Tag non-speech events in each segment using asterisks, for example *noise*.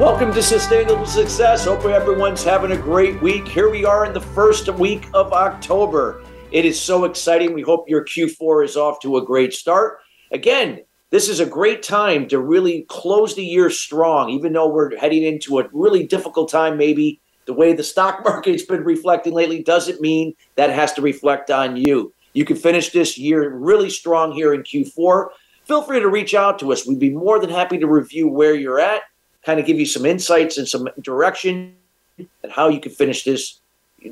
Welcome to Sustainable Success. Hope everyone's having a great week. Here we are in the first week of October. It is so exciting. We hope your Q4 is off to a great start. Again, this is a great time to really close the year strong, even though we're heading into a really difficult time, maybe. The way the stock *laughs* market's been reflecting lately doesn't mean that has to reflect on you. You can finish this year really strong here in Q4. Feel free to reach out to us. We'd be more than happy to review where you're at kind of give you some insights and some direction and how you can finish this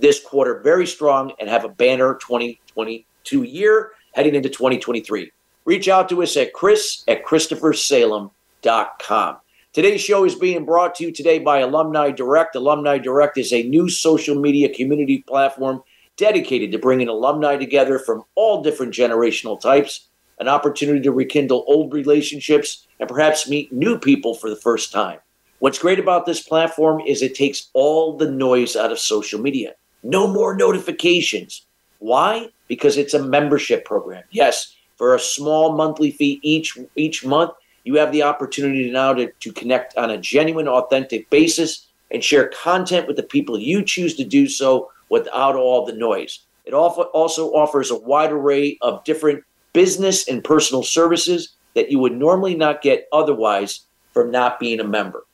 this quarter very strong and have a banner 2022 year heading into 2023. Reach out to us at chris at christophersalem.com. Today's show is being brought to you today by Alumni Direct. Alumni Direct is a new social media community platform dedicated to bringing alumni together from all different generational types, an opportunity to rekindle old relationships and perhaps meet new people for the first time. What's great about this platform is it takes all the noise out of social media. No more notifications. Why? Because it's a membership program. Yes, for a small monthly fee each each month, you have the opportunity now to, to connect on a genuine, authentic basis and share content with the people you choose to do so without all the noise. It also offers a wide array of different business and personal services that you would normally not get otherwise from not being a member.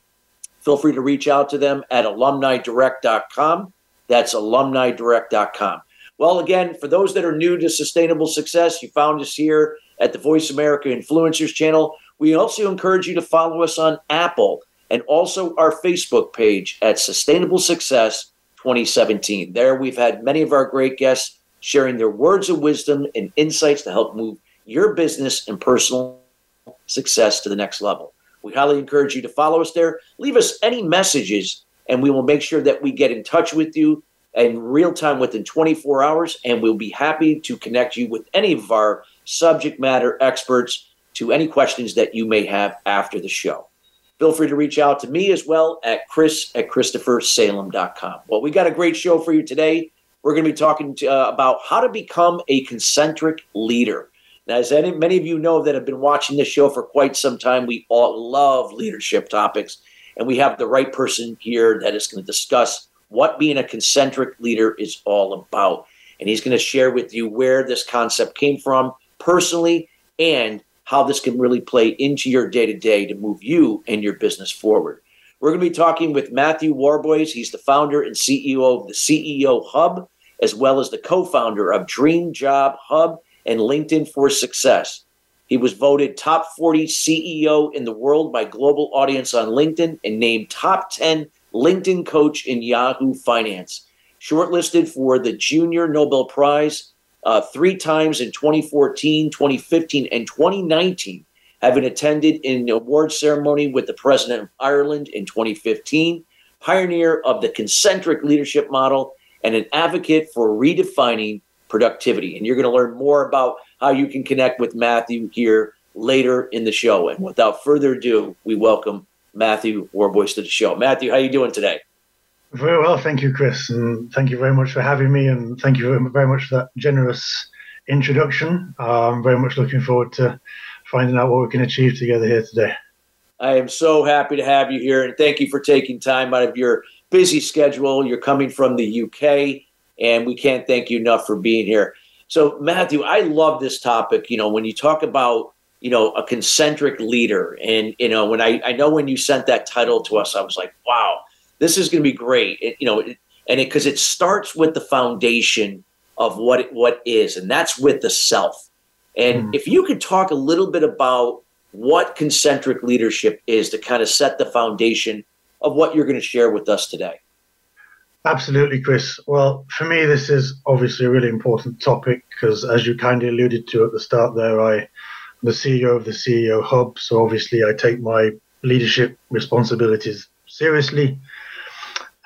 Feel free to reach out to them at alumnidirect.com. That's alumnidirect.com. Well, again, for those that are new to sustainable success, you found us here at the Voice America Influencers channel. We also encourage you to follow us on Apple and also our Facebook page at Sustainable Success 2017. There, we've had many of our great guests sharing their words of wisdom and insights to help move your business and personal success to the next level. We highly encourage you to follow us there. Leave us any messages, and we will make sure that we get in touch with you in real time within 24 hours, and we'll be happy to connect you with any of our subject matter experts to any questions that you may have after the show. Feel free to reach out to me as well at chris at christophersalem.com. Well, we got a great show for you today. We're going to be talking to, uh, about how to become a concentric leader. As any, many of you know that have been watching this show for quite some time, we all love leadership topics, and we have the right person here that is going to discuss what being a concentric leader is all about. And he's going to share with you where this concept came from personally and how this can really play into your day to day to move you and your business forward. We're going to be talking with Matthew Warboys. He's the founder and CEO of the CEO Hub, as well as the co founder of Dream Job Hub and LinkedIn for Success. He was voted top 40 CEO in the world by Global Audience on LinkedIn and named top 10 LinkedIn coach in Yahoo Finance. Shortlisted for the Junior Nobel Prize uh, three times in 2014, 2015, and 2019, having attended an award ceremony with the President of Ireland in 2015, pioneer of the concentric leadership model, and an advocate for redefining productivity. And you're going to learn more about how you can connect with Matthew here later in the show. And without further ado, we welcome Matthew Warboys to the show. Matthew, how are you doing today? Very well, thank you, Chris, and thank you very much for having me, and thank you very much for that generous introduction. I'm very much looking forward to finding out what we can achieve together here today. I am so happy to have you here, and thank you for taking time out of your busy schedule. You're coming from the UK and we can't thank you enough for being here. So, Matthew, I love this topic. You know, when you talk about you know a concentric leader, and you know when I I know when you sent that title to us, I was like, wow, this is going to be great. It, you know, it, and because it, it starts with the foundation of what it, what is, and that's with the self. And mm. if you could talk a little bit about what concentric leadership is to kind of set the foundation of what you're going to share with us today. Absolutely, Chris. Well, for me, this is obviously a really important topic because, as you kindly alluded to at the start there, I, am the CEO of the CEO Hub. So, obviously, I take my leadership responsibilities seriously.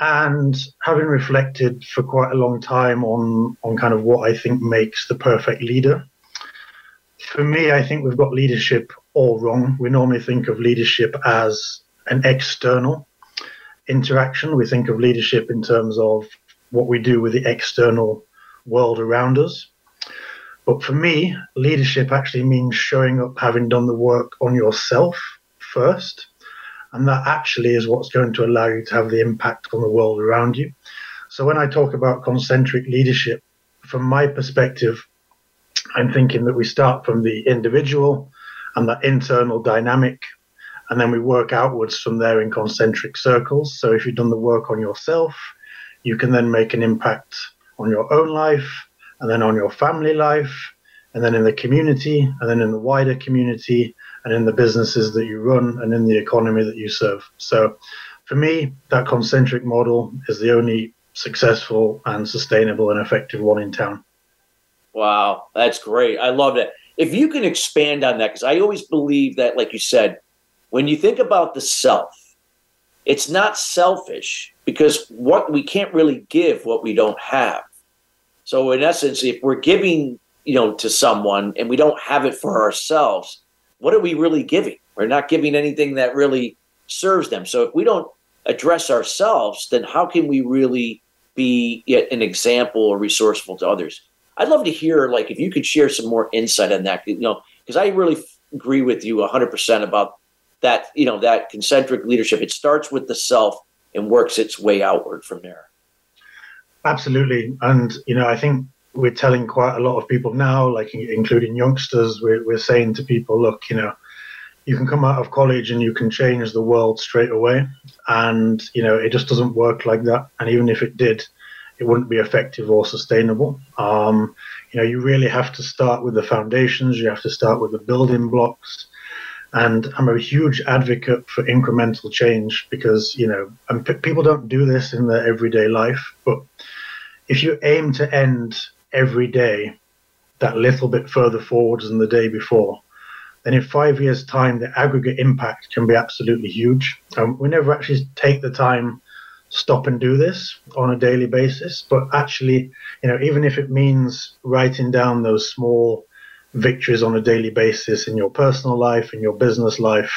And having reflected for quite a long time on, on kind of what I think makes the perfect leader, for me, I think we've got leadership all wrong. We normally think of leadership as an external interaction. We think of leadership in terms of what we do with the external world around us. But for me, leadership actually means showing up, having done the work on yourself first. And that actually is what's going to allow you to have the impact on the world around you. So when I talk about concentric leadership, from my perspective, I'm thinking that we start from the individual and that internal dynamic, and then we work outwards from there in concentric circles. So if you've done the work on yourself, you can then make an impact on your own life, and then on your family life, and then in the community, and then in the wider community, and in the businesses that you run, and in the economy that you serve. So for me, that concentric model is the only successful and sustainable and effective one in town. Wow, that's great. I love that. If you can expand on that, because I always believe that, like you said, when you think about the self, it's not selfish because what we can't really give what we don't have. So in essence, if we're giving, you know, to someone and we don't have it for ourselves, what are we really giving? We're not giving anything that really serves them. So if we don't address ourselves, then how can we really be an example or resourceful to others? I'd love to hear, like, if you could share some more insight on that, you know, because I really f- agree with you 100% about that, you know, that concentric leadership. It starts with the self and works its way outward from there. Absolutely. And, you know, I think we're telling quite a lot of people now, like including youngsters, we're, we're saying to people, look, you know, you can come out of college and you can change the world straight away. And, you know, it just doesn't work like that. And even if it did, it wouldn't be effective or sustainable. Um, you know, you really have to start with the foundations. You have to start with the building blocks. And I'm a huge advocate for incremental change because, you know, people don't do this in their everyday life. But if you aim to end every day that little bit further forwards than the day before, then in five years' time, the aggregate impact can be absolutely huge. Um, we never actually take the time stop and do this on a daily basis. But actually, you know, even if it means writing down those small victories on a daily basis in your personal life, in your business life,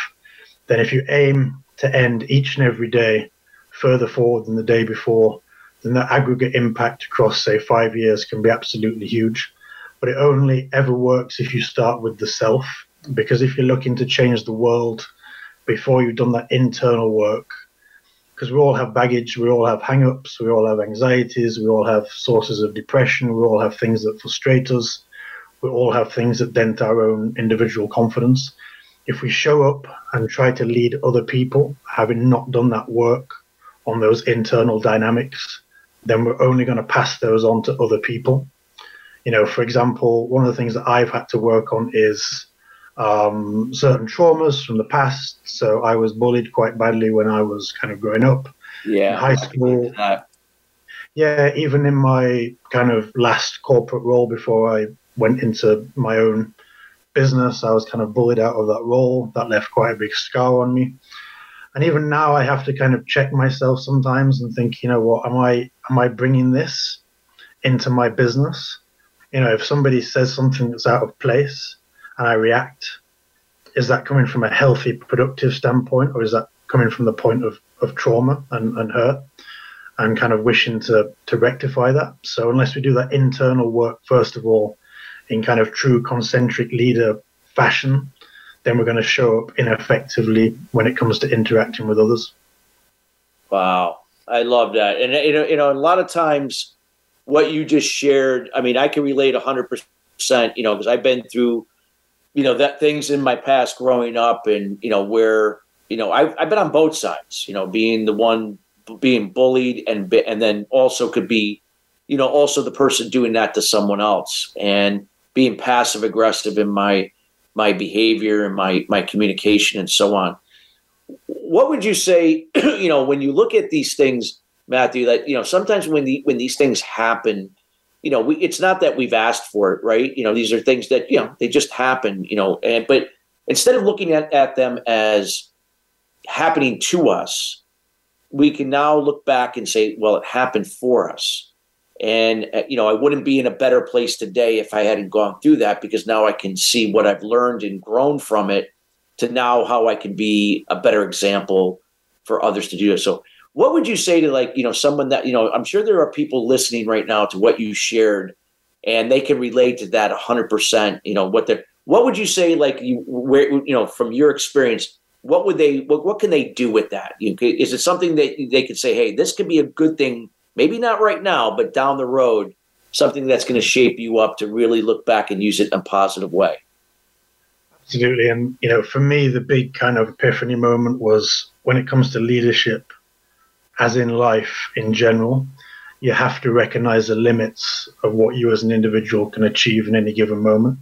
then if you aim to end each and every day further forward than the day before, then the aggregate impact across, say, five years can be absolutely huge. But it only ever works if you start with the self. Because if you're looking to change the world before you've done that internal work, because we all have baggage, we all have hang-ups, we all have anxieties, we all have sources of depression, we all have things that frustrate us, we all have things that dent our own individual confidence. If we show up and try to lead other people, having not done that work on those internal dynamics, then we're only going to pass those on to other people. You know, for example, one of the things that I've had to work on is um, certain traumas from the past. So I was bullied quite badly when I was kind of growing up. Yeah. In high school. Yeah, even in my kind of last corporate role before I went into my own business, I was kind of bullied out of that role. That left quite a big scar on me. And even now, I have to kind of check myself sometimes and think, you know what, am I am I bringing this into my business? You know, if somebody says something that's out of place, and I react, is that coming from a healthy, productive standpoint, or is that coming from the point of, of trauma and, and hurt and kind of wishing to, to rectify that? So, unless we do that internal work, first of all, in kind of true concentric leader fashion, then we're going to show up ineffectively when it comes to interacting with others. Wow. I love that. And, you know, you know, a lot of times what you just shared, I mean, I can relate 100%, you know, because I've been through you know that things in my past growing up and you know where you know I've, I've been on both sides you know being the one being bullied and and then also could be you know also the person doing that to someone else and being passive aggressive in my my behavior and my my communication and so on what would you say *clears throat* you know when you look at these things matthew that you know sometimes when the when these things happen you know, we, it's not that we've asked for it, right? You know, these are things that, you know, they just happen, you know, and, but instead of looking at, at them as happening to us, we can now look back and say, well, it happened for us. And, uh, you know, I wouldn't be in a better place today if I hadn't gone through that because now I can see what I've learned and grown from it to now how I can be a better example for others to do. So, what would you say to like, you know, someone that, you know, I'm sure there are people listening right now to what you shared and they can relate to that 100%, you know, what they're, what would you say, like, you, where, you know, from your experience, what would they, what, what can they do with that? You, is it something that they could say, hey, this could be a good thing maybe not right now, but down the road, something that's going to shape you up to really look back and use it in a positive way. Absolutely. And, you know, for me, the big kind of epiphany moment was when it comes to leadership, as in life in general, you have to recognize the limits of what you as an individual can achieve in any given moment.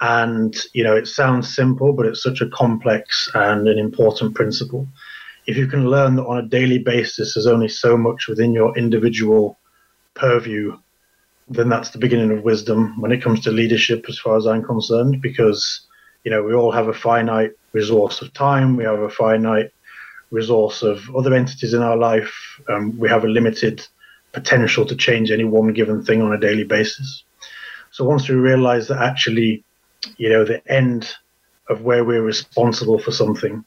And, you know, it sounds simple, but it's such a complex and an important principle if you can learn that on a daily basis there's only so much within your individual purview, then that's the beginning of wisdom when it comes to leadership, as far as I'm concerned, because you know we all have a finite resource of time, we have a finite resource of other entities in our life, um, we have a limited potential to change any one given thing on a daily basis. So once we realize that actually, you know, the end of where we're responsible for something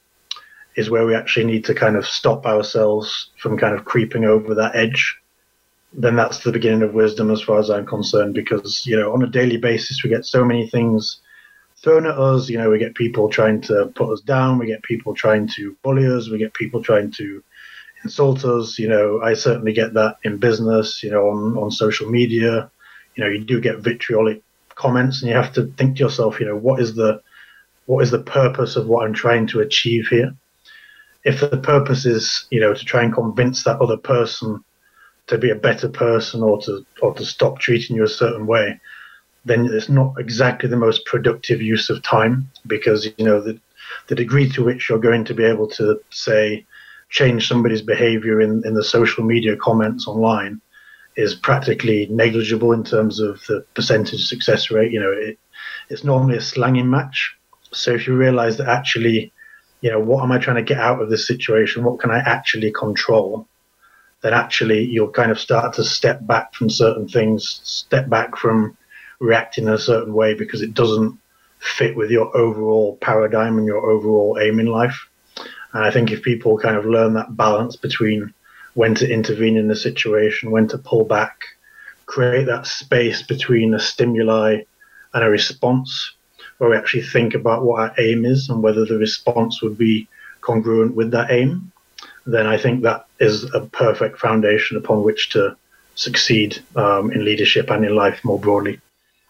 is where we actually need to kind of stop ourselves from kind of creeping over that edge, then that's the beginning of wisdom as far as I'm concerned. Because, you know, on a daily basis, we get so many things thrown at us. You know, we get people trying to put us down, we get people trying to bully us, we get people trying to insult us. You know, I certainly get that in business, you know, on, on social media. You know, you do get vitriolic comments, and you have to think to yourself, you know, what is the what is the purpose of what I'm trying to achieve here? If the purpose is you know to try and convince that other person to be a better person or to or to stop treating you a certain way then it's not exactly the most productive use of time because you know the the degree to which you're going to be able to say change somebody's behavior in, in the social media comments online is practically negligible in terms of the percentage success rate. You know it, it's normally a slanging match. So if you realize that actually you know, what am I trying to get out of this situation? What can I actually control? Then actually you'll kind of start to step back from certain things, step back from reacting in a certain way because it doesn't fit with your overall paradigm and your overall aim in life. And I think if people kind of learn that balance between when to intervene in the situation, when to pull back, create that space between a stimuli and a response, where we actually think about what our aim is and whether the response would be congruent with that aim, then I think that is a perfect foundation upon which to succeed um, in leadership and in life more broadly.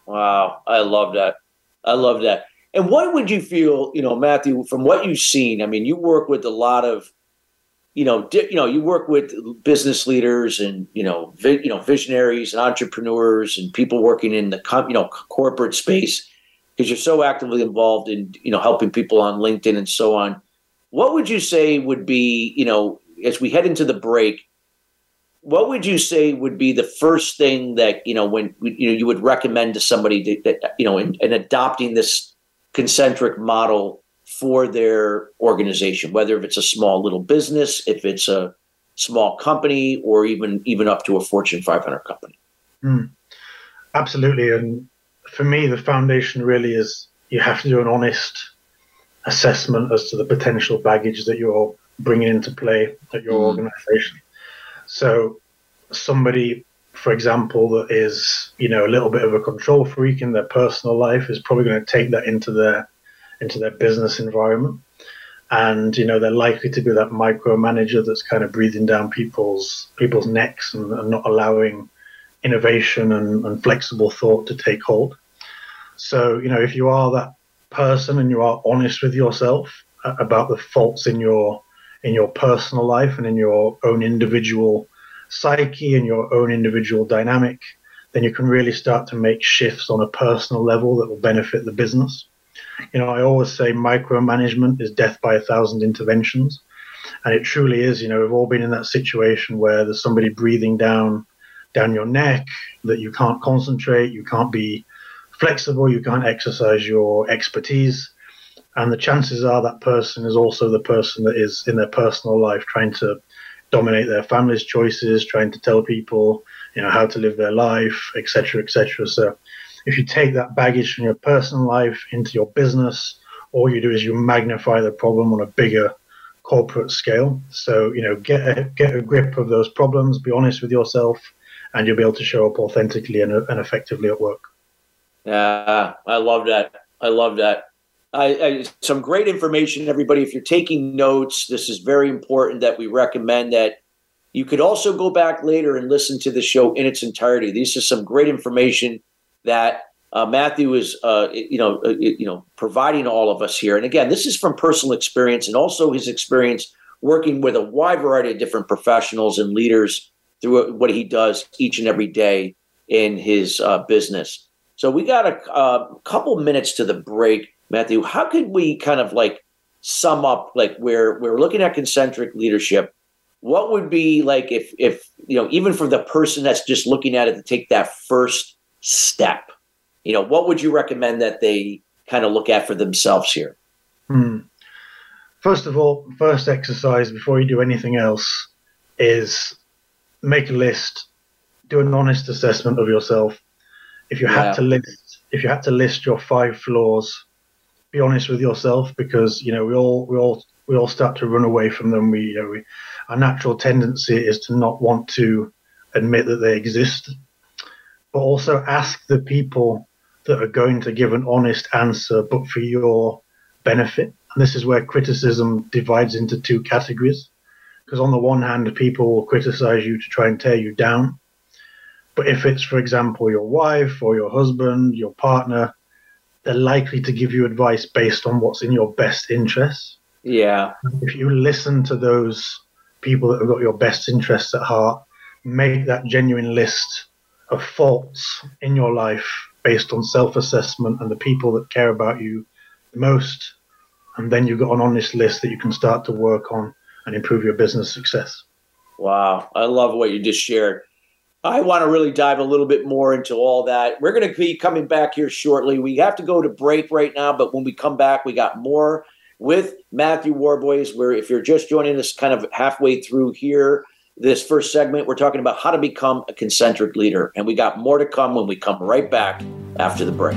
Wow, I love that. I love that. And what would you feel, you know, Matthew, from what you've seen? I mean, you work with a lot of, you know, di- you know, you work with business leaders and you know, vi- you know, visionaries and entrepreneurs and people working in the com- you know corporate space because you're so actively involved in you know helping people on LinkedIn and so on. What would you say would be you know as we head into the break? What would you say would be the first thing that you know when you know you would recommend to somebody that, that you know in, in adopting this concentric model for their organization, whether if it's a small little business, if it's a small company, or even even up to a Fortune 500 company. Mm, absolutely, and for me, the foundation really is you have to do an honest assessment as to the potential baggage that you're bringing into play at your mm. organization. So, somebody, for example, that is you know a little bit of a control freak in their personal life is probably going to take that into their into their business environment, and you know they're likely to be that micromanager that's kind of breathing down people's people's necks and, and not allowing innovation and, and flexible thought to take hold. So, you know, if you are that person and you are honest with yourself uh, about the faults in your in your personal life and in your own individual psyche and your own individual dynamic, then you can really start to make shifts on a personal level that will benefit the business. You know, I always say micromanagement is death by a thousand interventions. And it truly is, you know, we've all been in that situation where there's somebody breathing down down your neck, that you can't concentrate, you can't be flexible, you can't exercise your expertise. And the chances are that person is also the person that is in their personal life trying to dominate their family's choices, trying to tell people, you know, how to live their life, etc., etc. So, if you take that baggage from your personal life into your business, all you do is you magnify the problem on a bigger corporate scale. So, you know, get a, get a grip of those problems, be honest with yourself, and you'll be able to show up authentically and, and effectively at work. Yeah, I love that. I love that. I, I, some great information, everybody. If you're taking notes, this is very important that we recommend that you could also go back later and listen to the show in its entirety. This is some great information that uh, Matthew is, uh, you know, uh, you know, providing all of us here. And again, this is from personal experience and also his experience working with a wide variety of different professionals and leaders through what he does each and every day in his uh, business. So we got a, a couple minutes to the break. Matthew, how could we kind of like sum up like where we're looking at concentric leadership? What would be like if if you know even for the person that's just looking at it to take that first step? You know, what would you recommend that they kind of look at for themselves here? Hmm. First of all, first exercise before you do anything else is make a list, do an honest assessment of yourself. If you had yeah. to list, if you had to list your five flaws, be honest with yourself because you know we all we all we all start to run away from them. We, you know, we our natural tendency is to not want to admit that they exist, but also ask the people that are going to give an honest answer, but for your benefit. And this is where criticism divides into two categories. Because on the one hand, people will criticize you to try and tear you down. But if it's, for example, your wife or your husband, your partner, they're likely to give you advice based on what's in your best interests. Yeah. If you listen to those people that have got your best interests at heart, make that genuine list of faults in your life based on self assessment and the people that care about you the most. And then you've got an honest list that you can start to work on and improve your business success. Wow. I love what you just shared. I want to really dive a little bit more into all that. We're going to be coming back here shortly. We have to go to break right now, but when we come back, we got more with Matthew Warboys. Where if you're just joining us kind of halfway through here, this first segment, we're talking about how to become a concentric leader. And we got more to come when we come right back after the break.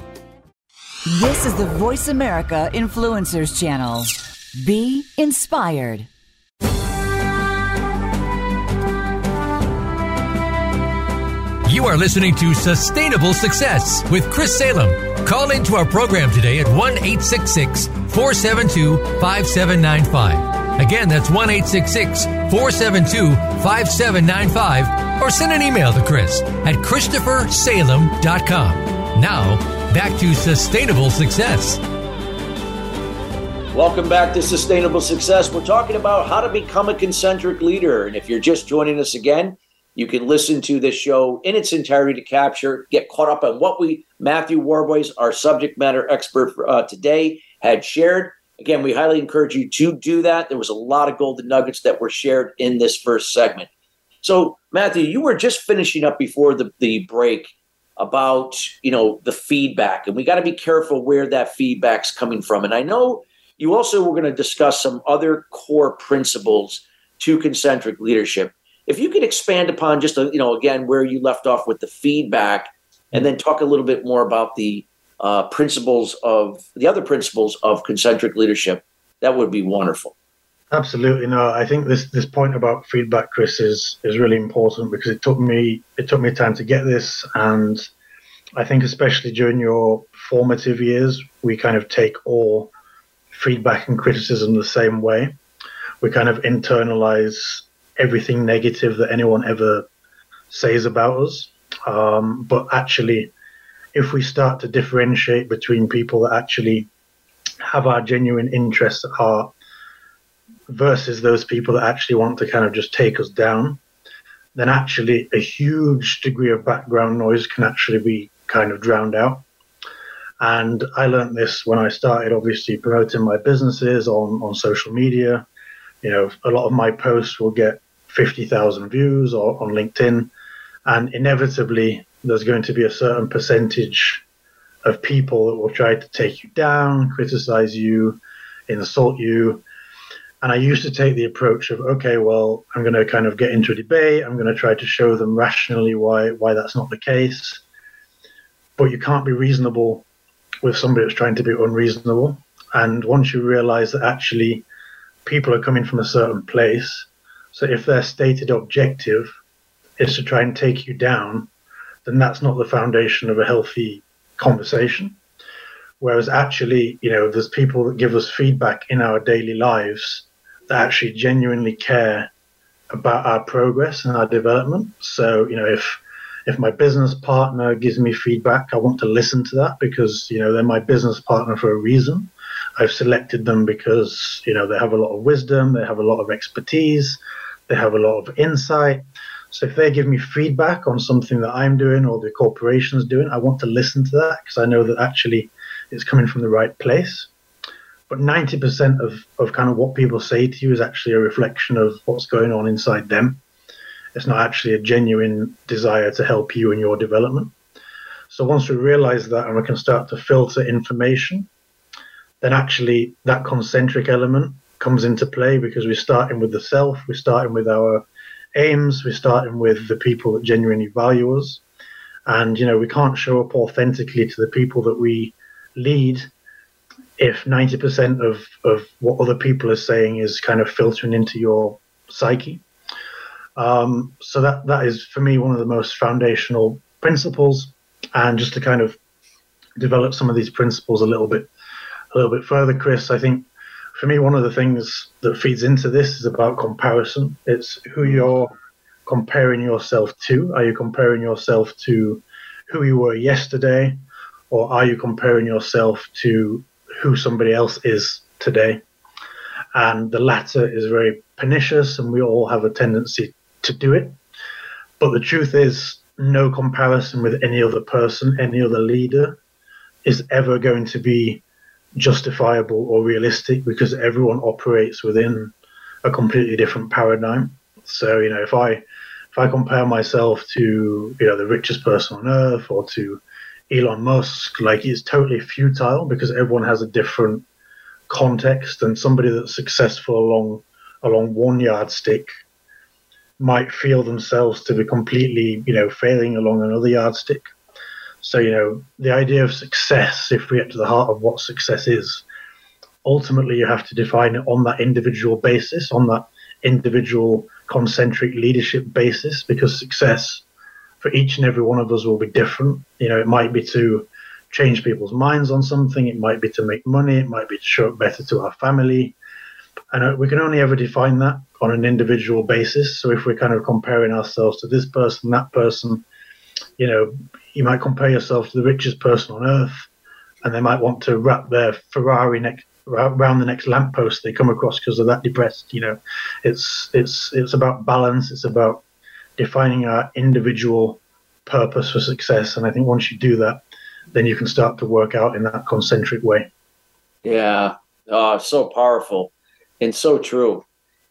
This is the Voice America Influencers Channel. Be inspired. You are listening to Sustainable Success with Chris Salem. Call into our program today at 1 866 472 5795. Again, that's 1 866 472 5795 or send an email to Chris at ChristopherSalem.com. Now, back to Sustainable Success. Welcome back to Sustainable Success. We're talking about how to become a concentric leader. And if you're just joining us again, you can listen to this show in its entirety to capture, get caught up on what we, Matthew Warboys, our subject matter expert for, uh, today, had shared. Again, we highly encourage you to do that. There was a lot of golden nuggets that were shared in this first segment. So, Matthew, you were just finishing up before the, the break about you know the feedback, and we got to be careful where that feedback's coming from. And I know you also were going to discuss some other core principles to concentric leadership. if you could expand upon just you know again where you left off with the feedback, and then talk a little bit more about the uh, principles of the other principles of concentric leadership, that would be wonderful. Absolutely, no. I think this this point about feedback, Chris, is is really important because it took me it took me time to get this, and I think especially during your formative years, we kind of take all feedback and criticism the same way. We kind of internalize everything negative that anyone ever says about us, um, but actually, if we start to differentiate between people that actually have our genuine interests at heart versus those people that actually want to kind of just take us down, then actually a huge degree of background noise can actually be kind of drowned out. And I learned this when I started obviously promoting my businesses on, on social media. You know, a lot of my posts will get 50,000 views or on LinkedIn. And inevitably, there's going to be a certain percentage of people that will try to take you down, criticize you, insult you, and I used to take the approach of, okay, well, I'm going to kind of get into a debate. I'm going to try to show them rationally why why that's not the case. But you can't be reasonable with somebody that's trying to be unreasonable. And once you realize that actually people are coming from a certain place, so if their stated objective is to try and take you down, then that's not the foundation of a healthy conversation. Whereas actually, you know, there's people that give us feedback in our daily lives that actually genuinely care about our progress and our development. So, you know, if if my business partner gives me feedback, I want to listen to that because, you know, they're my business partner for a reason. I've selected them because, you know, they have a lot of wisdom, they have a lot of expertise, they have a lot of insight. So if they give me feedback on something that I'm doing or the corporation's doing, I want to listen to that because I know that actually it's coming from the right place but 90% of, of kind of what people say to you is actually a reflection of what's going on inside them. It's not actually a genuine desire to help you in your development. So once we realize that and we can start to filter information, then actually that concentric element comes into play because we're starting with the self, we're starting with our aims, we're starting with the people that genuinely value us. And, you know, we can't show up authentically to the people that we lead if 90% of, of what other people are saying is kind of filtering into your psyche. Um, so that that is for me one of the most foundational principles. And just to kind of develop some of these principles a little bit a little bit further, Chris, I think for me one of the things that feeds into this is about comparison. It's who you're comparing yourself to. Are you comparing yourself to who you were yesterday, or are you comparing yourself to who somebody else is today. And the latter is very pernicious, and we all have a tendency to do it. But the truth is, no comparison with any other person, any other leader, is ever going to be justifiable or realistic because everyone operates within a completely different paradigm. So, you know, if I if I compare myself to you know the richest person on earth or to Elon Musk, like it's totally futile because everyone has a different context, and somebody that's successful along along one yardstick might feel themselves to be completely, you know, failing along another yardstick. So, you know, the idea of success, if we get to the heart of what success is, ultimately you have to define it on that individual basis, on that individual concentric leadership basis, because success for each and every one of us will be different. You know, it might be to change people's minds on something, it might be to make money, it might be to show up better to our family. And uh, we can only ever define that on an individual basis. So if we're kind of comparing ourselves to this person, that person, you know, you might compare yourself to the richest person on earth, and they might want to wrap their Ferrari next around the next lamppost they come across because they're that depressed. You know, it's it's it's about balance. It's about defining our individual purpose for success. And I think once you do that, then you can start to work out in that concentric way. Yeah. Oh, so powerful and so true.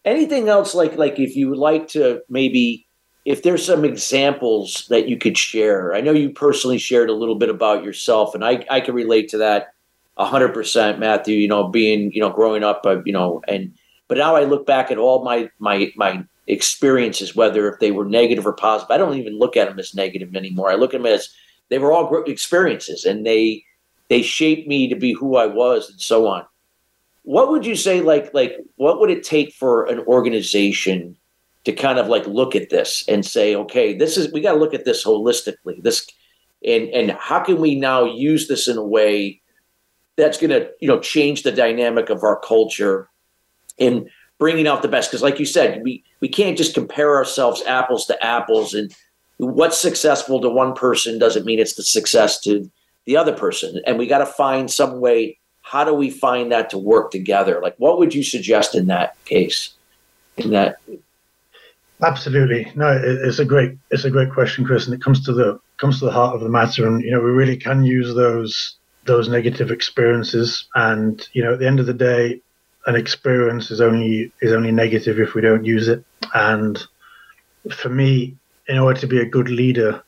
Anything else like like if you would like to maybe if there's some examples that you could share. I know you personally shared a little bit about yourself and I I can relate to that 100% Matthew, you know, being, you know, growing up, uh, you know, and but now I look back at all my my my experiences, whether if they were negative or positive. I don't even look at them as negative anymore. I look at them as they were all great experiences, and they they shaped me to be who I was, and so on. What would you say? Like like what would it take for an organization to kind of like look at this and say, okay, this is we got to look at this holistically. This and and how can we now use this in a way that's going to you know change the dynamic of our culture and bringing out the best. Because like you said we we can't just compare ourselves apples to apples and what's successful to one person doesn't mean it's the success to the other person. And we got to find some way how do we find that to work together? Like what would you suggest in that case? In that? Absolutely. No it's a great it's a great question chris and it comes to the comes to the heart of the matter. And you know we really can use those those negative experiences. And you know at the end of the day an experience is only is only negative if we don't use it. And for me in order to be a good leader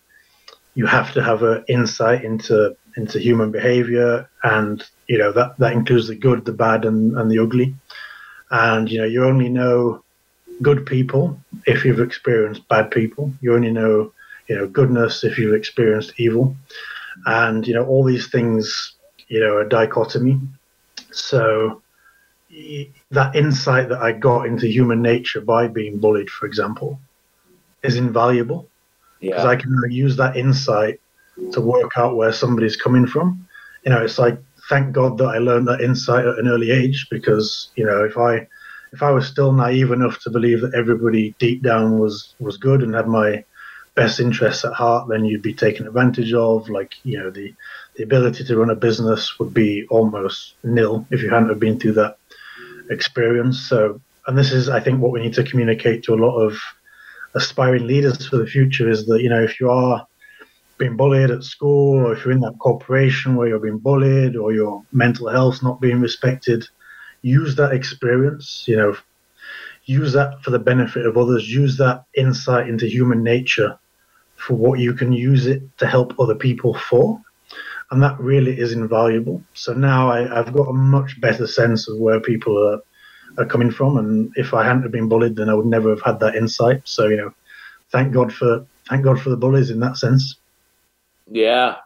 you have to have an insight into into human behavior and you know that that includes the good the bad and, and the ugly. And you know you only know good people if you've experienced bad people. You only know you know goodness if you've experienced evil. And you know all these things you know a dichotomy. So that insight that i got into human nature by being bullied for example is invaluable because yeah. i can use that insight to work out where somebody's coming from you know it's like thank god that i learned that insight at an early age because you know if i if i was still naive enough to believe that everybody deep down was was good and had my best interests at heart, then you'd be taken advantage of. Like, you know, the, the ability to run a business would be almost nil if you hadn't have been through that experience. So, and this is, I think, what we need to communicate to a lot of aspiring leaders for the future is that, you know, if you are being bullied at school or if you're in that corporation where you're being bullied or your mental health not being respected, use that experience, you know, use that for the benefit of others, use that insight into human nature for what you can use it to help other people for. And that really is invaluable. So now I, have got a much better sense of where people are, are coming from. And if I hadn't have been bullied, then I would never have had that insight. So, you know, thank God for thank God for the bullies in that sense. Yeah.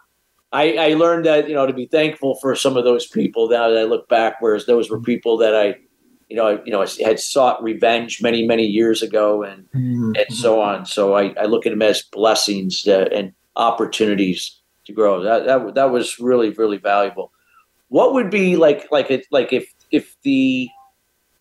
I, I learned that, you know, to be thankful for some of those people now that I look back, whereas those were people that I you know, I, you know, I had sought revenge many, many years ago, and mm-hmm. and so on. So I, I look at them as blessings uh, and opportunities to grow. That that that was really, really valuable. What would be like, like it, like if if the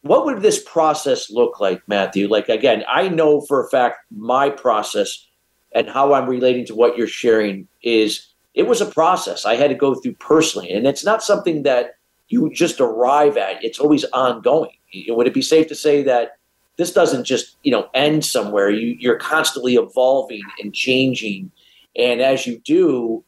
what would this process look like, Matthew? Like again, I know for a fact my process and how I'm relating to what you're sharing is it was a process I had to go through personally, and it's not something that you just arrive at. It's always ongoing. Would it be safe to say that this doesn't just you know end somewhere? You you're constantly evolving and changing, and as you do,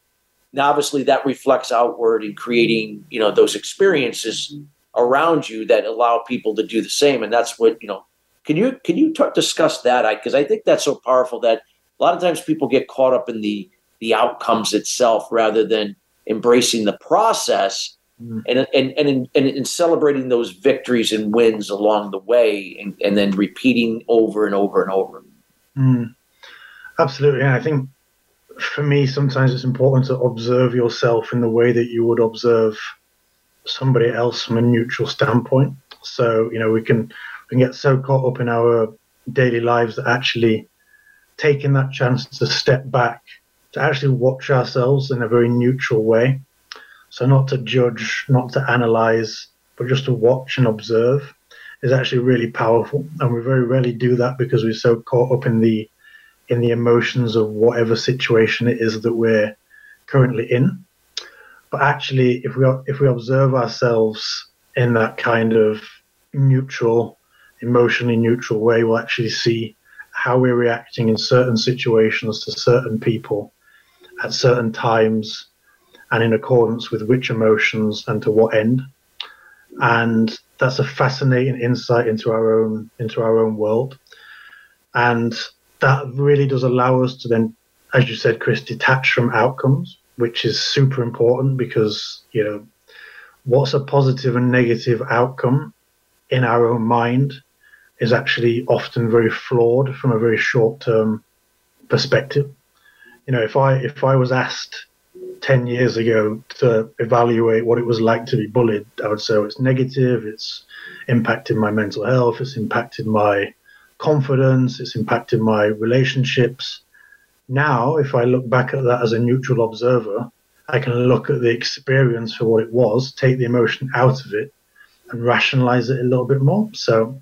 obviously that reflects outward in creating you know those experiences around you that allow people to do the same. And that's what you know. Can you can you talk, discuss that? I because I, I think that's so powerful that a lot of times people get caught up in the the outcomes itself rather than embracing the process Mm. and, and, and, in, and in celebrating those victories and wins along the way and, and then repeating over and over and over. Mm. Absolutely. And I think for me, sometimes it's important to observe yourself in the way that you would observe somebody else from a neutral standpoint. So, you know, we can, we can get so caught up in our daily lives that actually taking that chance to step back, to actually watch ourselves in a very neutral way so not to judge, not to analyze, but just to watch and observe is actually really powerful. And we very rarely do that because we're so caught up in the in the emotions of whatever situation it is that we're currently in. But actually, if we if we observe ourselves in that kind of neutral, emotionally neutral way, we'll actually see how we're reacting in certain situations to certain people at certain times and in accordance with which emotions and to what end. And that's a fascinating insight into our own into our own world. And that really does allow us to then, as you said, Chris, detach from outcomes, which is super important because, you know, what's a positive and negative outcome in our own mind is actually often very flawed from a very short term perspective. You know, if I if I was asked ten years ago to evaluate what it was like to be bullied, I would say oh, it's negative, it's impacted my mental health, it's impacted my confidence, it's impacted my relationships. Now, if I look back at that as a neutral observer, I can look at the experience for what it was, take the emotion out of it, and rationalize it a little bit more. So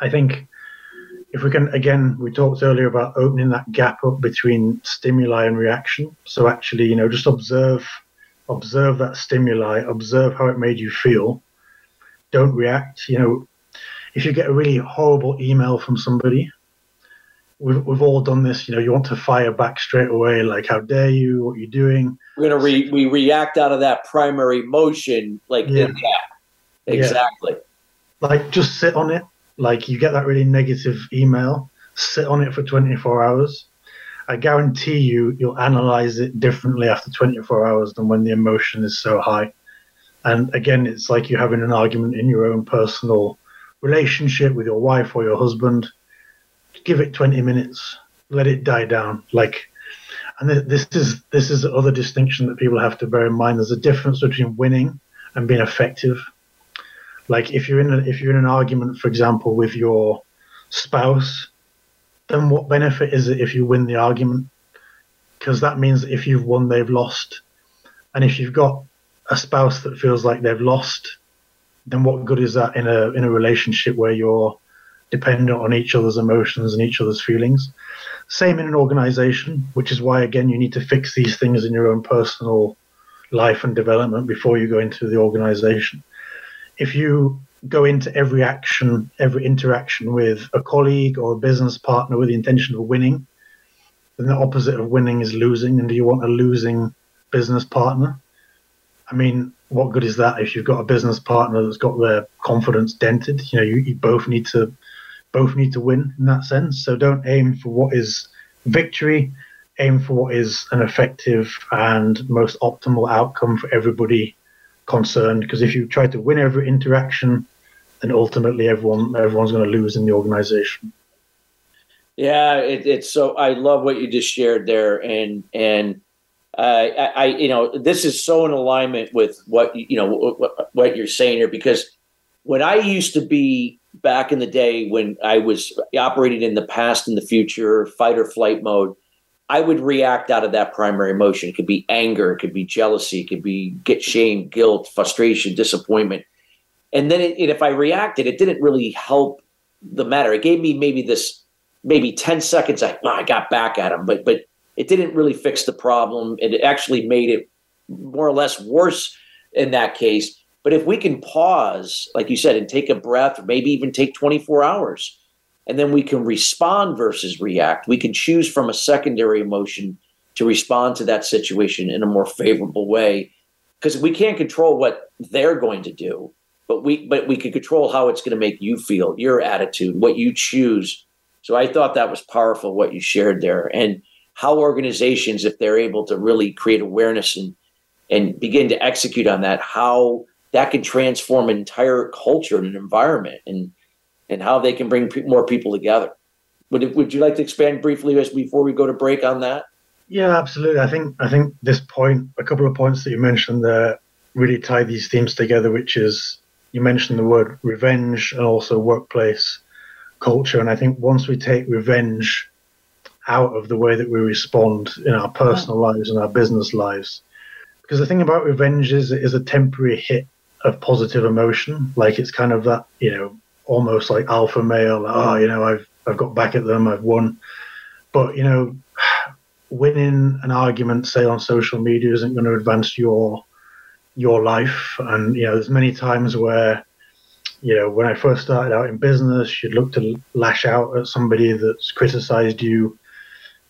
I think if we can, again, we talked earlier about opening that gap up between stimuli and reaction. So actually, you know, just observe, observe that stimuli, observe how it made you feel. Don't react. You know, if you get a really horrible email from somebody, we've, we've all done this. You know, you want to fire back straight away, like, how dare you? What are you doing? We're gonna re- we react out of that primary emotion, like yeah, yeah exactly. Yeah. Like, just sit on it. Like, you get that really negative email, sit on it for 24 hours. I guarantee you, you'll analyze it differently after 24 hours than when the emotion is so high. And again, it's like you're having an argument in your own personal relationship with your wife or your husband give it 20 minutes, let it die down. Like, and this is this is the other distinction that people have to bear in mind. There's a difference between winning and being effective. Like if you're in a, if you're in an argument, for example, with your spouse, then what benefit is it if you win the argument? Because that means that if you've won, they've lost. And if you've got a spouse that feels like they've lost, then what good is that in a in a relationship where you're dependent on each other's emotions and each other's feelings. Same in an organization, which is why, again, you need to fix these things in your own personal life and development before you go into the organization. If you go into every action, every interaction with a colleague or a business partner with the intention of winning, then the opposite of winning is losing. And do you want a losing business partner? I mean, what good is that if you've got a business partner that's got their confidence dented? You know, you, you both need to both need to win in that sense. So don't aim for what is victory, aim for what is an effective and most optimal outcome for everybody concerned. Because if you try to win every interaction, then ultimately everyone everyone's going to lose in the organization. Yeah, it, it's so. I love what you just shared there, and and uh, I, I, you know, this is so in alignment with what you know what, what you're saying here because when I used to be back in the day when I was operating in the past and the future, fight or flight mode, I would react out of that primary emotion. It could be anger, it could be jealousy, it could be get shame, guilt, frustration, disappointment. And then it, it, if I reacted, it didn't really help the matter. It gave me maybe this maybe 10 seconds I, oh, I got back at him, but but it didn't really fix the problem. It actually made it more or less worse in that case but if we can pause, like you said, and take a breath, or maybe even take 24 hours, and then we can respond versus react, we can choose from a secondary emotion to respond to that situation in a more favorable way. Because we can't control what they're going to do, but we but we can control how it's going to make you feel, your attitude, what you choose. So I thought that was powerful what you shared there, and how organizations, if they're able to really create awareness and and begin to execute on that, how that can transform an entire culture and an environment and and how they can bring more people together. Would would you like to expand briefly as before we go to break on that? Yeah, absolutely. I think I think this point, a couple of points that you mentioned there, really tie these themes together. Which is you mentioned the word revenge and also workplace culture, and I think once we take revenge out of the way that we respond in our personal lives and our business lives, because the thing about revenge is it is a temporary hit of positive emotion. Like it's kind of that, you know, almost like alpha male. Like, oh, you know, I've I've got back at them, I've won. But you know, *sighs* winning an argument, say on social media, isn't going to advance your your life. And you know, there's many times where, you know, when I first started out in business, you'd look to lash out at somebody that's criticized you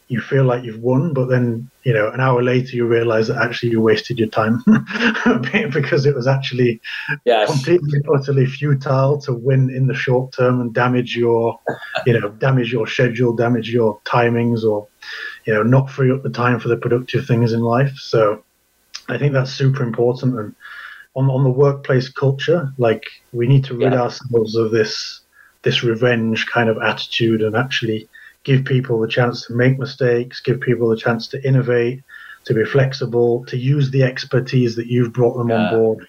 you feel like you've won, but then you know an hour later you realize that actually you wasted your time *laughs* because it was actually yes. completely utterly futile to win in the short term and damage your you know damage your schedule, damage your timings, or you know not free up the time for the productive things in life. So I think that's super important and on on the workplace culture, like we need to rid yeah. ourselves of this this revenge kind of attitude and actually give people the chance to make mistakes, give people the chance to innovate, to be flexible, to use the expertise that you've brought them yeah. on board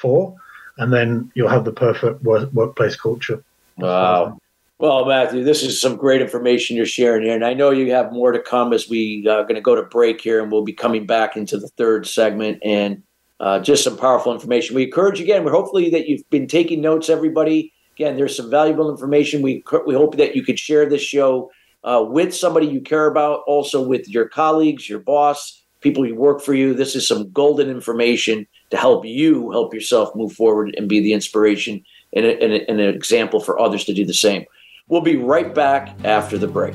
for, and then you'll have the perfect work- workplace culture. Wow. Well, Matthew, this is some great information you're sharing here, and I know you have more to come as we are uh, going to go to break here, and we'll be coming back into the third segment and uh, just some powerful information. We encourage again, we're hopefully that you've been taking notes, everybody. Again, there's some valuable information. We we hope that you could share this show uh, with somebody you care about, also with your colleagues, your boss, people who work for you. This is some golden information to help you help yourself move forward and be the inspiration and, a, and, a, and an example for others to do the same. We'll be right back after the break.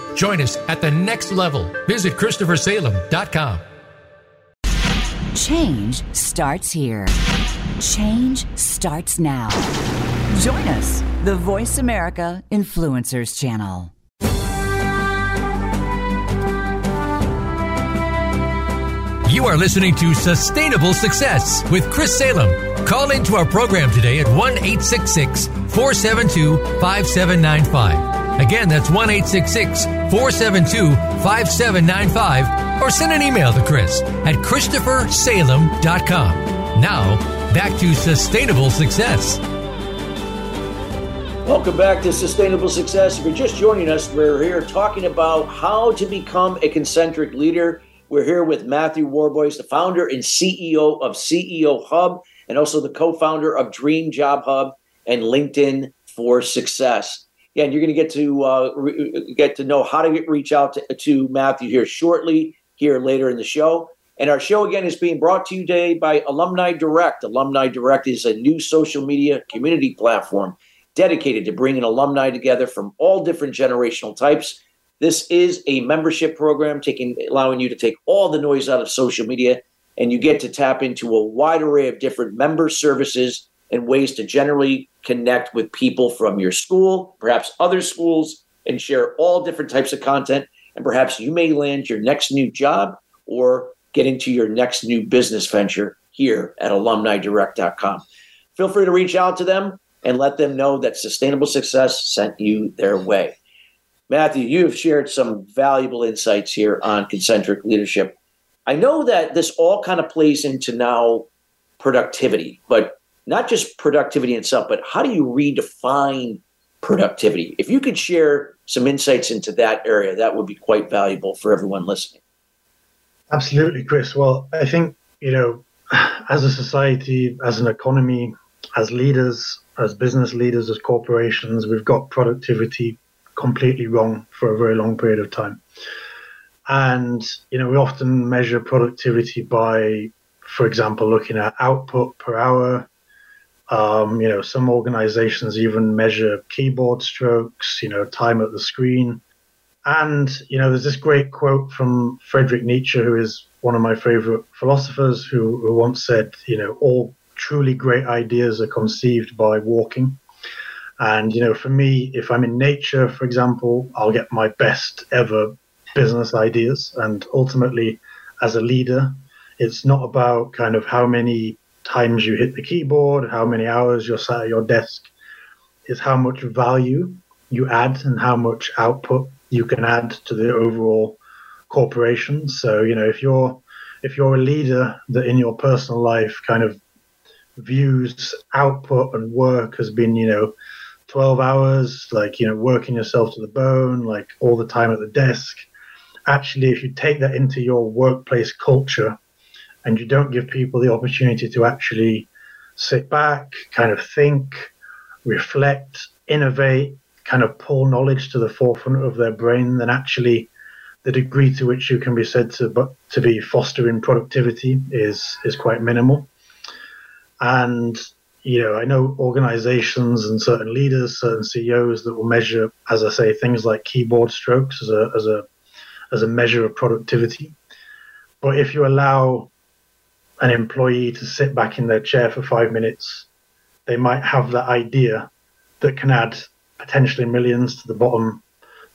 Join us at the next level. Visit ChristopherSalem.com. Change starts here. Change starts now. Join us, the Voice America Influencers Channel. You are listening to Sustainable Success with Chris Salem. Call into our program today at 1 866 472 5795. Again, that's 1 472 5795 or send an email to Chris at ChristopherSalem.com. Now, back to sustainable success. Welcome back to Sustainable Success. If you're just joining us, we're here talking about how to become a concentric leader. We're here with Matthew Warboys, the founder and CEO of CEO Hub, and also the co founder of Dream Job Hub and LinkedIn for Success. Yeah, and you're going to get to uh, re- get to know how to reach out to, to Matthew here shortly here later in the show. And our show again is being brought to you today by Alumni Direct. Alumni Direct is a new social media community platform dedicated to bringing alumni together from all different generational types. This is a membership program taking allowing you to take all the noise out of social media and you get to tap into a wide array of different member services and ways to generally connect with people from your school, perhaps other schools, and share all different types of content and perhaps you may land your next new job or get into your next new business venture here at alumnidirect.com. Feel free to reach out to them and let them know that sustainable success sent you their way. Matthew, you have shared some valuable insights here on concentric leadership. I know that this all kind of plays into now productivity, but not just productivity itself, but how do you redefine productivity? If you could share some insights into that area, that would be quite valuable for everyone listening. Absolutely, Chris. Well, I think, you know, as a society, as an economy, as leaders, as business leaders, as corporations, we've got productivity completely wrong for a very long period of time. And, you know, we often measure productivity by, for example, looking at output per hour, um, you know, some organizations even measure keyboard strokes, you know, time at the screen. And, you know, there's this great quote from Friedrich Nietzsche, who is one of my favorite philosophers, who, who once said, you know, all truly great ideas are conceived by walking. And, you know, for me, if I'm in nature, for example, I'll get my best ever business ideas. And ultimately, as a leader, it's not about kind of how many times you hit the keyboard, how many hours you're sat at your desk, is how much value you add and how much output you can add to the overall corporation. So you know if you're if you're a leader that in your personal life kind of views output and work has been you know 12 hours like you know working yourself to the bone like all the time at the desk actually if you take that into your workplace culture and you don't give people the opportunity to actually sit back kind of think reflect innovate kind of pull knowledge to the forefront of their brain then actually the degree to which you can be said to to be fostering productivity is is quite minimal. And you know, I know organizations and certain leaders, certain CEOs that will measure, as I say, things like keyboard strokes as a as a as a measure of productivity. But if you allow an employee to sit back in their chair for five minutes, they might have that idea that can add potentially millions to the bottom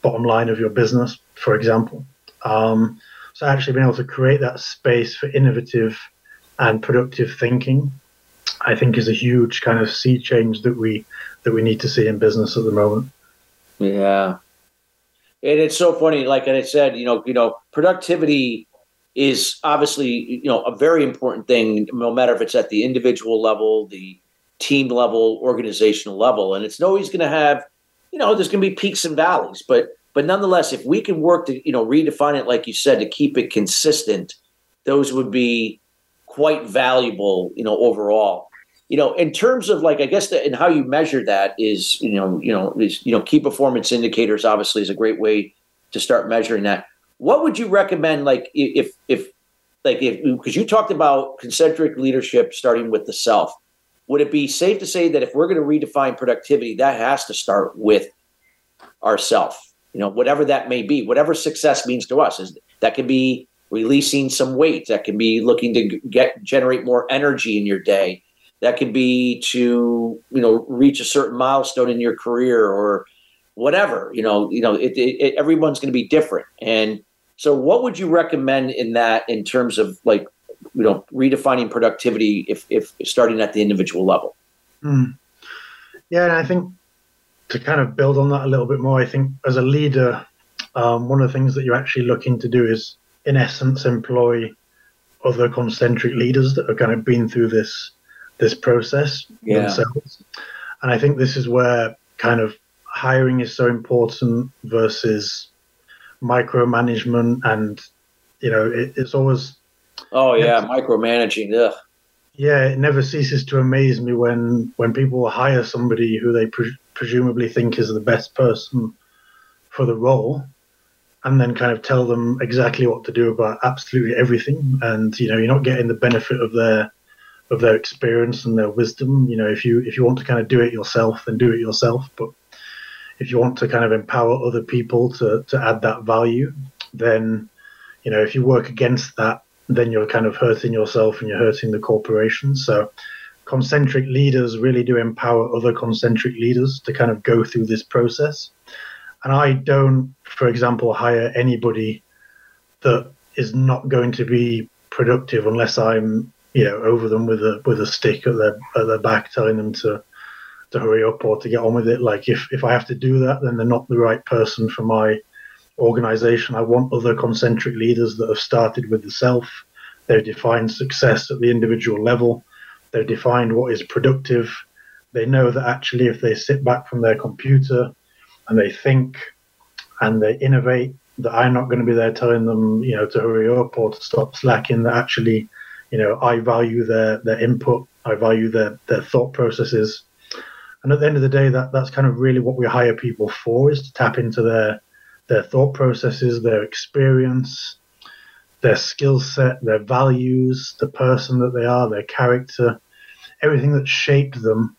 bottom line of your business, for example. Um, so actually being able to create that space for innovative and productive thinking, I think is a huge kind of sea change that we that we need to see in business at the moment. Yeah. And it's so funny, like I said, you know, you know, productivity is obviously, you know, a very important thing, no matter if it's at the individual level, the team level, organizational level. And it's always going to have, you know, there's going to be peaks and valleys, but but nonetheless, if we can work to, you know, redefine it, like you said, to keep it consistent, those would be quite valuable, you know, overall. You know, in terms of like, I guess, the, and how you measure that is, you know, you know, is, you know, key performance indicators obviously is a great way to start measuring that. What would you recommend, like, if, if, like, if, because you talked about concentric leadership starting with the self, would it be safe to say that if we're going to redefine productivity, that has to start with ourself? you know, whatever that may be, whatever success means to us. Is that can be releasing some weight, that can be looking to get generate more energy in your day, that can be to you know reach a certain milestone in your career or whatever. You know, you know, it, it, it everyone's going to be different. And so, what would you recommend in that in terms of like you know redefining productivity if if starting at the individual level? Mm. Yeah, and I think to kind of build on that a little bit more, I think as a leader, um, one of the things that you're actually looking to do is, in essence, employ other concentric leaders that have kind of been through this this process yeah. themselves. And I think this is where kind of hiring is so important versus micromanagement, and you know, it, it's always. Oh yeah, micromanaging. Ugh yeah, it never ceases to amaze me when when people hire somebody who they pre- presumably think is the best person for the role, and then kind of tell them exactly what to do about absolutely everything. And you know, you're not getting the benefit of their of their experience and their wisdom. You know, if you if you want to kind of do it yourself, then do it yourself. But if you want to kind of empower other people to to add that value, then you know, if you work against that then you're kind of hurting yourself and you're hurting the corporation. So concentric leaders really do empower other concentric leaders to kind of go through this process. And I don't, for example, hire anybody that is not going to be productive unless I'm, you know, over them with a with a stick at their at their back, telling them to to hurry up or to get on with it. Like if if I have to do that, then they're not the right person for my organization. I want other concentric leaders that have started with the self. They've defined success at the individual level. They've defined what is productive. They know that actually, if they sit back from their computer and they think and they innovate, that I'm not going to be there telling them, you know, to hurry up or to stop slacking. That actually, you know, I value their their input. I value their their thought processes. And at the end of the day, that that's kind of really what we hire people for is to tap into their their thought processes, their experience, their skill set, their values, the person that they are, their character, everything that shaped them,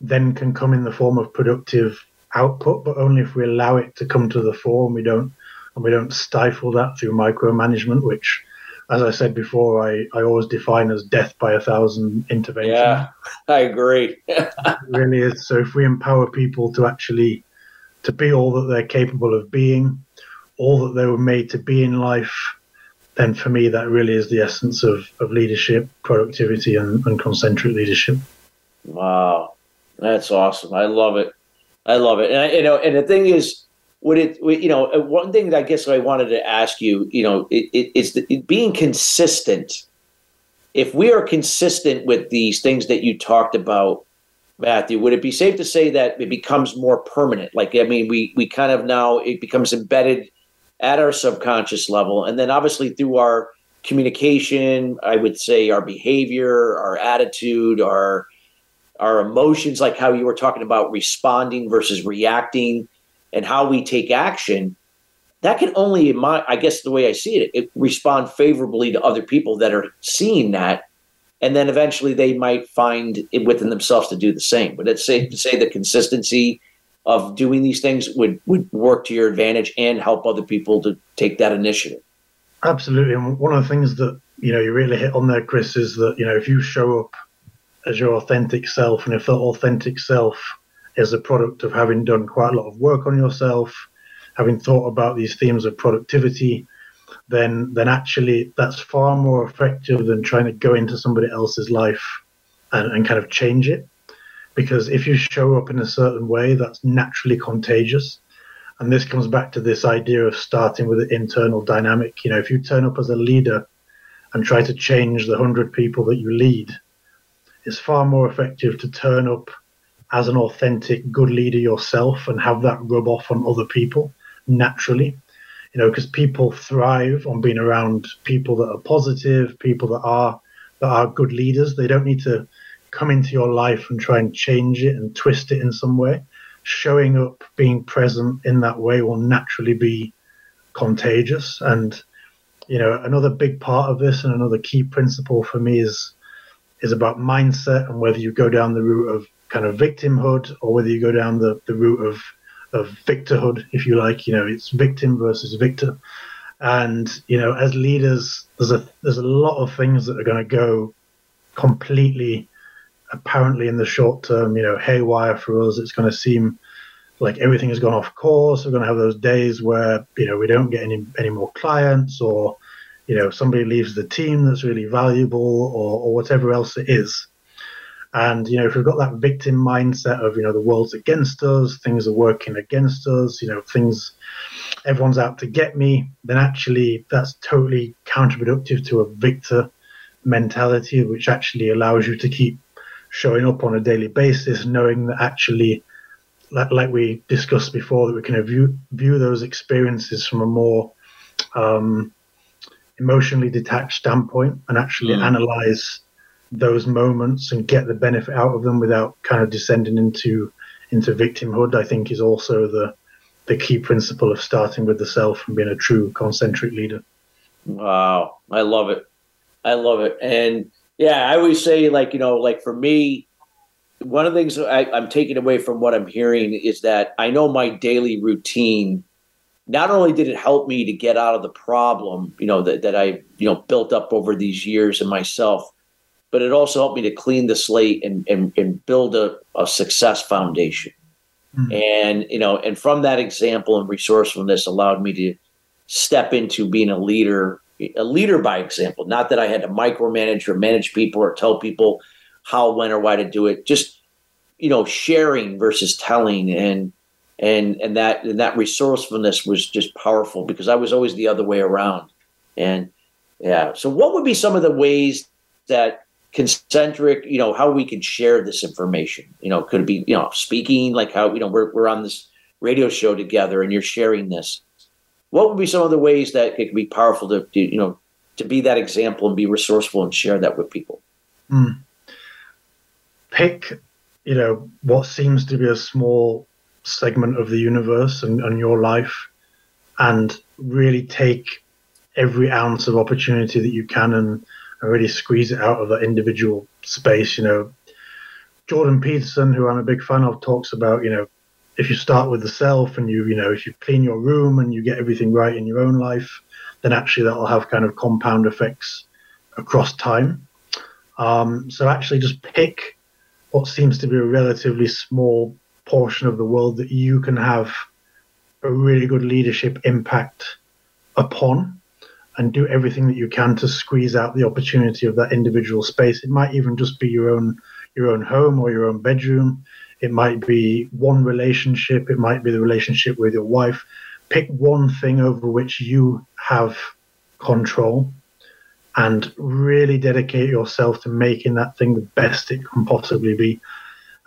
then can come in the form of productive output, but only if we allow it to come to the fore and we don't and we don't stifle that through micromanagement, which as I said before, I, I always define as death by a thousand interventions. Yeah, I agree. *laughs* it really is. So if we empower people to actually to be all that they're capable of being, all that they were made to be in life, then for me that really is the essence of, of leadership, productivity, and, and concentric leadership. Wow, that's awesome! I love it. I love it. And I, you know, and the thing is, would it you know uh, one thing that i guess i wanted to ask you you know it, it, it's the, it being consistent. If we are consistent with these things that you talked about matthew would it be safe to say that it becomes more permanent? Like i mean we we kind of now it becomes embedded at our subconscious level. And then obviously through our communication i would say our behavior our attitude our our emotions like how you were talking about responding versus reacting and how we take action, that can only, in my, I guess the way I see it, it respond favorably to other people that are seeing that, and then eventually they might find it within themselves to do the same. But it's safe to say the consistency of doing these things would would work to your advantage and help other people to take that initiative. Absolutely, and one of the things that you know you really hit on there, Chris, is that you know if you show up as your authentic self, and if that authentic self is a product of having done quite a lot of work on yourself, having thought about these themes of productivity, then then actually that's far more effective than trying to go into somebody else's life and, and kind of change it. Because if you show up in a certain way, that's naturally contagious. And this comes back to this idea of starting with an internal dynamic. You know, if you turn up as a leader and try to change the hundred people that you lead, it's far more effective to turn up as an authentic good leader yourself and have that rub off on other people naturally. You know because people thrive on being around people that are positive people that are that are good leaders. They don't need to come into your life and try and change it and twist it in some way. Showing up being present in that way will naturally be contagious. And you know another big part of this and another key principle for me is is about mindset and whether you go down the route of kind of victimhood or whether you go down the, the route of of victorhood, if you like. You know, it's victim versus victor. And you know, as leaders, there's a there's a lot of things that are going to go completely, apparently in the short term, you know, haywire for us. It's going to seem like everything has gone off course. We're going to have those days where you know we don't get any any more clients, or you know somebody leaves the team that's really valuable, or or whatever else it is. And, you know, if we've got that victim mindset of, you know, the world's against us, things are working against us, you know, things, everyone's out to get me, then actually that's totally counterproductive to a victor mentality, which actually allows you to keep showing up on a daily basis, knowing that actually, like, like we discussed before, that we can view, view those experiences from a more um, emotionally detached standpoint and actually mm. analyze those moments and get the benefit out of them without kind of descending into into victimhood i think is also the the key principle of starting with the self and being a true concentric leader. Wow. I love it. I love it. And yeah i always say like you know like for me one of the things I, i'm taking away from what i'm hearing is that i know my daily routine not only did it help me to get out of the problem you know that, that i you know built up over these years in myself but it also helped me to clean the slate and and, and build a, a success foundation. Mm-hmm. And you know, and from that example and resourcefulness allowed me to step into being a leader, a leader by example. Not that I had to micromanage or manage people or tell people how, when, or why to do it. Just you know, sharing versus telling and and and that and that resourcefulness was just powerful because I was always the other way around. And yeah, so what would be some of the ways that concentric, you know, how we can share this information. You know, could it be, you know, speaking, like how, you know, we're, we're on this radio show together and you're sharing this. What would be some of the ways that it could be powerful to, to you know, to be that example and be resourceful and share that with people? Mm. Pick, you know, what seems to be a small segment of the universe and, and your life and really take every ounce of opportunity that you can and and really squeeze it out of that individual space. You know, Jordan Peterson, who I'm a big fan of, talks about, you know, if you start with the self and you, you know, if you clean your room and you get everything right in your own life, then actually that'll have kind of compound effects across time. Um, so actually just pick what seems to be a relatively small portion of the world that you can have a really good leadership impact upon and do everything that you can to squeeze out the opportunity of that individual space. It might even just be your own your own home or your own bedroom. it might be one relationship, it might be the relationship with your wife. Pick one thing over which you have control and really dedicate yourself to making that thing the best it can possibly be.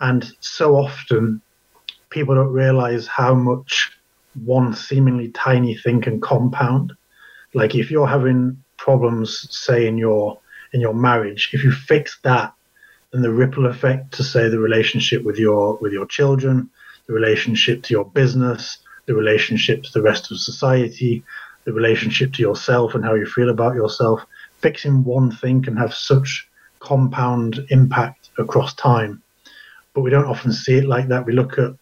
And so often, people don't realize how much one seemingly tiny thing can compound. Like if you're having problems, say in your in your marriage, if you fix that, then the ripple effect to say the relationship with your with your children, the relationship to your business, the relationship to the rest of society, the relationship to yourself and how you feel about yourself. Fixing one thing can have such compound impact across time. But we don't often see it like that. We look at,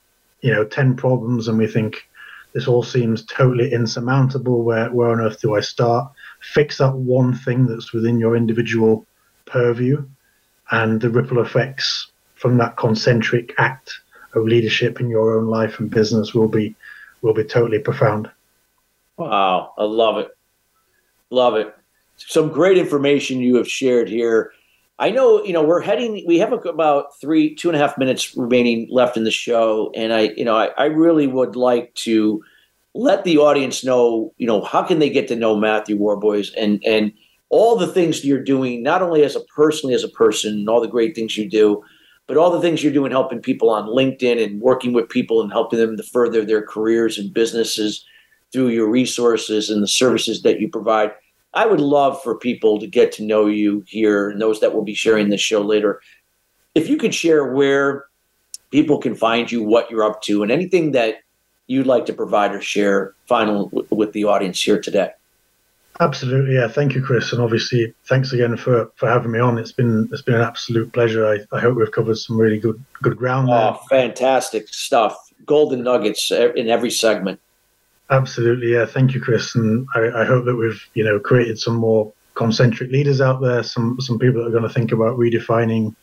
you know, 10 problems and we think, this all seems totally insurmountable. Where where on earth do I start? Fix that one thing that's within your individual purview, and the ripple effects from that concentric act of leadership in your own life and business will be will be totally profound. Wow, I love it. Love it. Some great information you have shared here. I know, you know, we're heading, we have about three, two and a half minutes remaining left in the show. And I, you know, I, I really would like to let the audience know, you know, how can they get to know Matthew Warboys and, and all the things you're doing, not only as a personally as a person and all the great things you do, but all the things you're doing helping people on LinkedIn and working with people and helping them to further their careers and businesses through your resources and the services that you provide. I would love for people to get to know you here and those that will be sharing this show later. If you could share where people can find you, what you're up to, and anything that you'd like to provide or share final with the audience here today. Absolutely, yeah. Thank you, Chris, and obviously thanks again for, for having me on. It's been it's been an absolute pleasure. I, I hope we've covered some really good good ground. Oh, there. fantastic stuff! Golden nuggets in every segment. Absolutely, yeah. Thank you, Chris, and I, I hope that we've you know created some more concentric leaders out there. Some some people that are going to think about redefining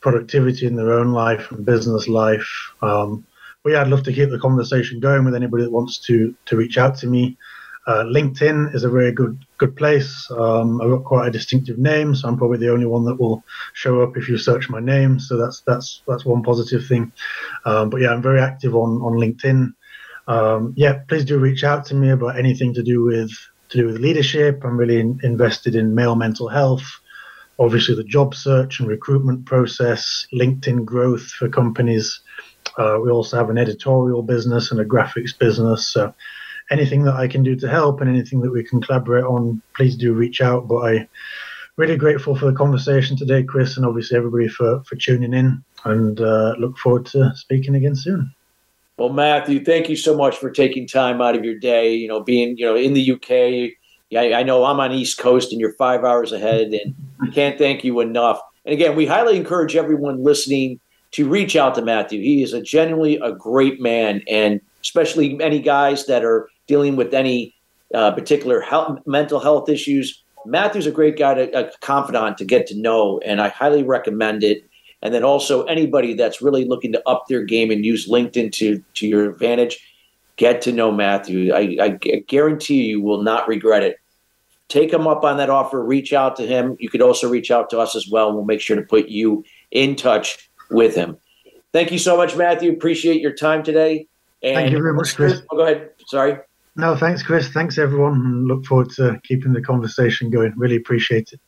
productivity in their own life and business life. Um, but yeah, I'd love to keep the conversation going with anybody that wants to to reach out to me. Uh, LinkedIn is a very good good place. Um, I've got quite a distinctive name, so I'm probably the only one that will show up if you search my name. So that's that's that's one positive thing. Um, but yeah, I'm very active on on LinkedIn um, yeah, please do reach out to me about anything to do with to do with leadership. I'm really in, invested in male mental health, obviously the job search and recruitment process, LinkedIn growth for companies. Uh, we also have an editorial business and a graphics business. So anything that I can do to help and anything that we can collaborate on, please do reach out. But I really grateful for the conversation today, Chris, and obviously everybody for for tuning in. And uh, look forward to speaking again soon. Well, Matthew, thank you so much for taking time out of your day. You know, being you know in the UK. Yeah, I know I'm on East Coast and you're five hours ahead, and I can't thank you enough. And again, we highly encourage everyone listening to reach out to Matthew. He is a genuinely a great man, and especially any guys that are dealing with any uh, particular health, mental health issues. Matthew's a great guy, to, a confidant to get to know, and I highly recommend it. And then also anybody that's really looking to up their game and use LinkedIn to to your advantage, get to know Matthew. I, I guarantee you will not regret it. Take him up on that offer. Reach out to him. You could also reach out to us as well. We'll make sure to put you in touch with him. Thank you so much, Matthew. Appreciate your time today. And Thank you very much, Chris. Oh, go ahead. Sorry. No, thanks, Chris. Thanks, everyone. Look forward to keeping the conversation going. Really appreciate it.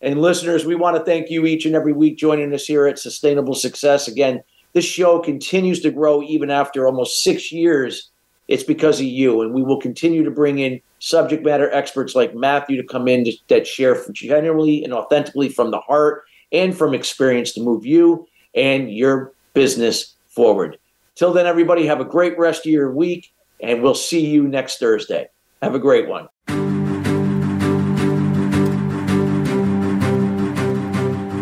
And listeners, we want to thank you each and every week joining us here at Sustainable Success. Again, this show continues to grow even after almost six years. It's because of you. And we will continue to bring in subject matter experts like Matthew to come in to, that share genuinely and authentically from the heart and from experience to move you and your business forward. Till then, everybody, have a great rest of your week, and we'll see you next Thursday. Have a great one.